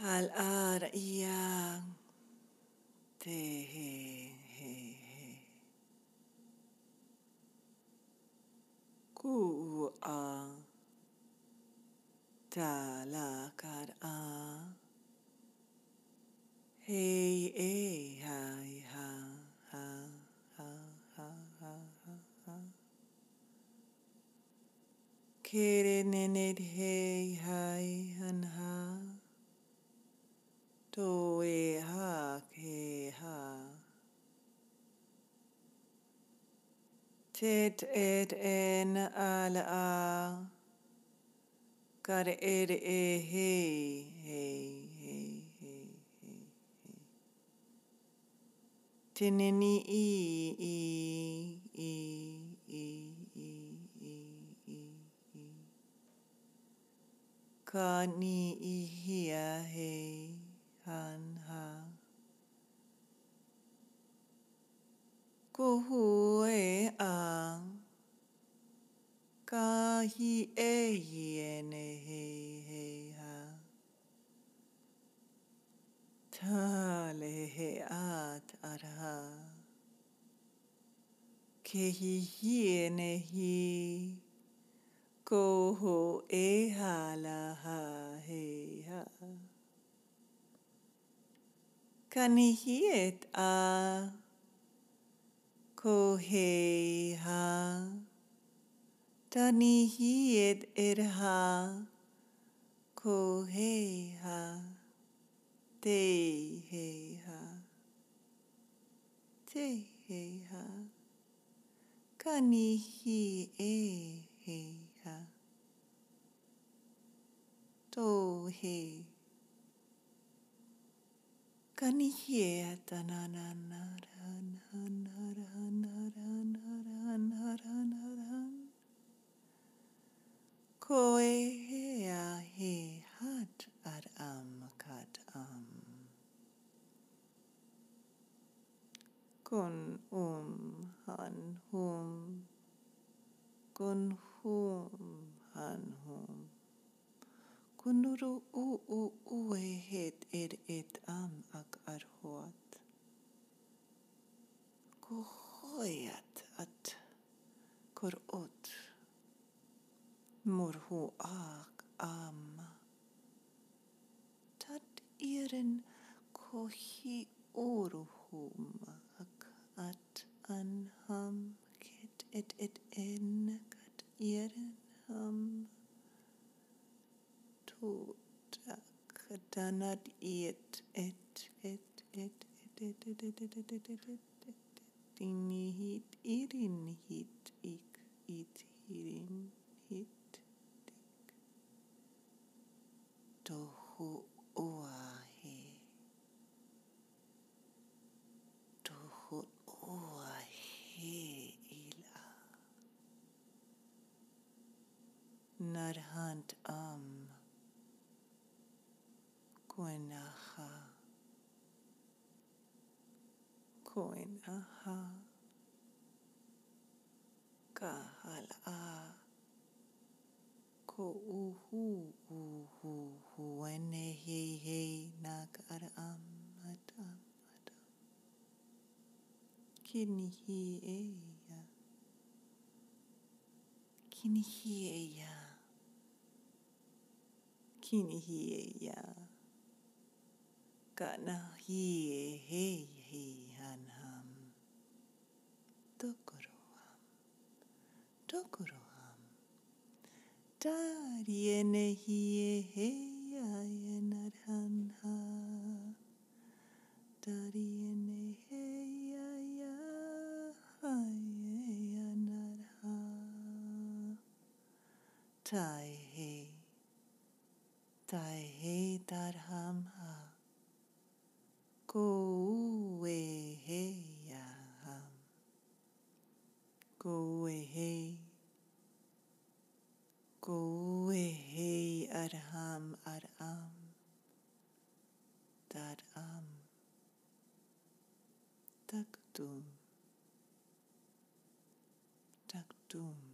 al ar ia te he he he. Ku a ta la kar a. Hey e hai ha ha ha ha ha ha. Kere nene hei hai han ha. To e ha ke ha. Tet et en al a. Kar er e hei hei hei hei hei hei. Tinini i i i i i i i i. Ka i hia hei han ha. Ko hi e hi ene hei hei ha. Tale he at ara. Ke hi hi ene hi. Ko ho e hala ha hei ha. Kani hi et a. Ko hei ha. Tani Tanihiyed irha koheha teheha teheha kanihieha tohe kanihietanananarana Ko e he hat ar am kat am. Kun um han hum. Kun hum han hum. Kunuru u u u e het er et am ak ar hoat. Ko Murhu ak am. Tat iren ko hi oruhum ak at anham ket et et en kat iren ham. Tutak danad iet et et et et et et et et et et et et et Dini hit irin hit ik it hirin hit Kuenaha. Kuenaha. Kahala. Ku'uhu. Uhu. Wenehehe. Nakaram. Atam. Atam. Kinihieya. Kinihieya. Kinihieya. kana hi he hi han ham tokoro ham hi he ayanar han he aya tai he tai he tar ham ha Ko ue he aha. Ko ue he. Ko ue he arham aram. Taram. Taktum. Taktum.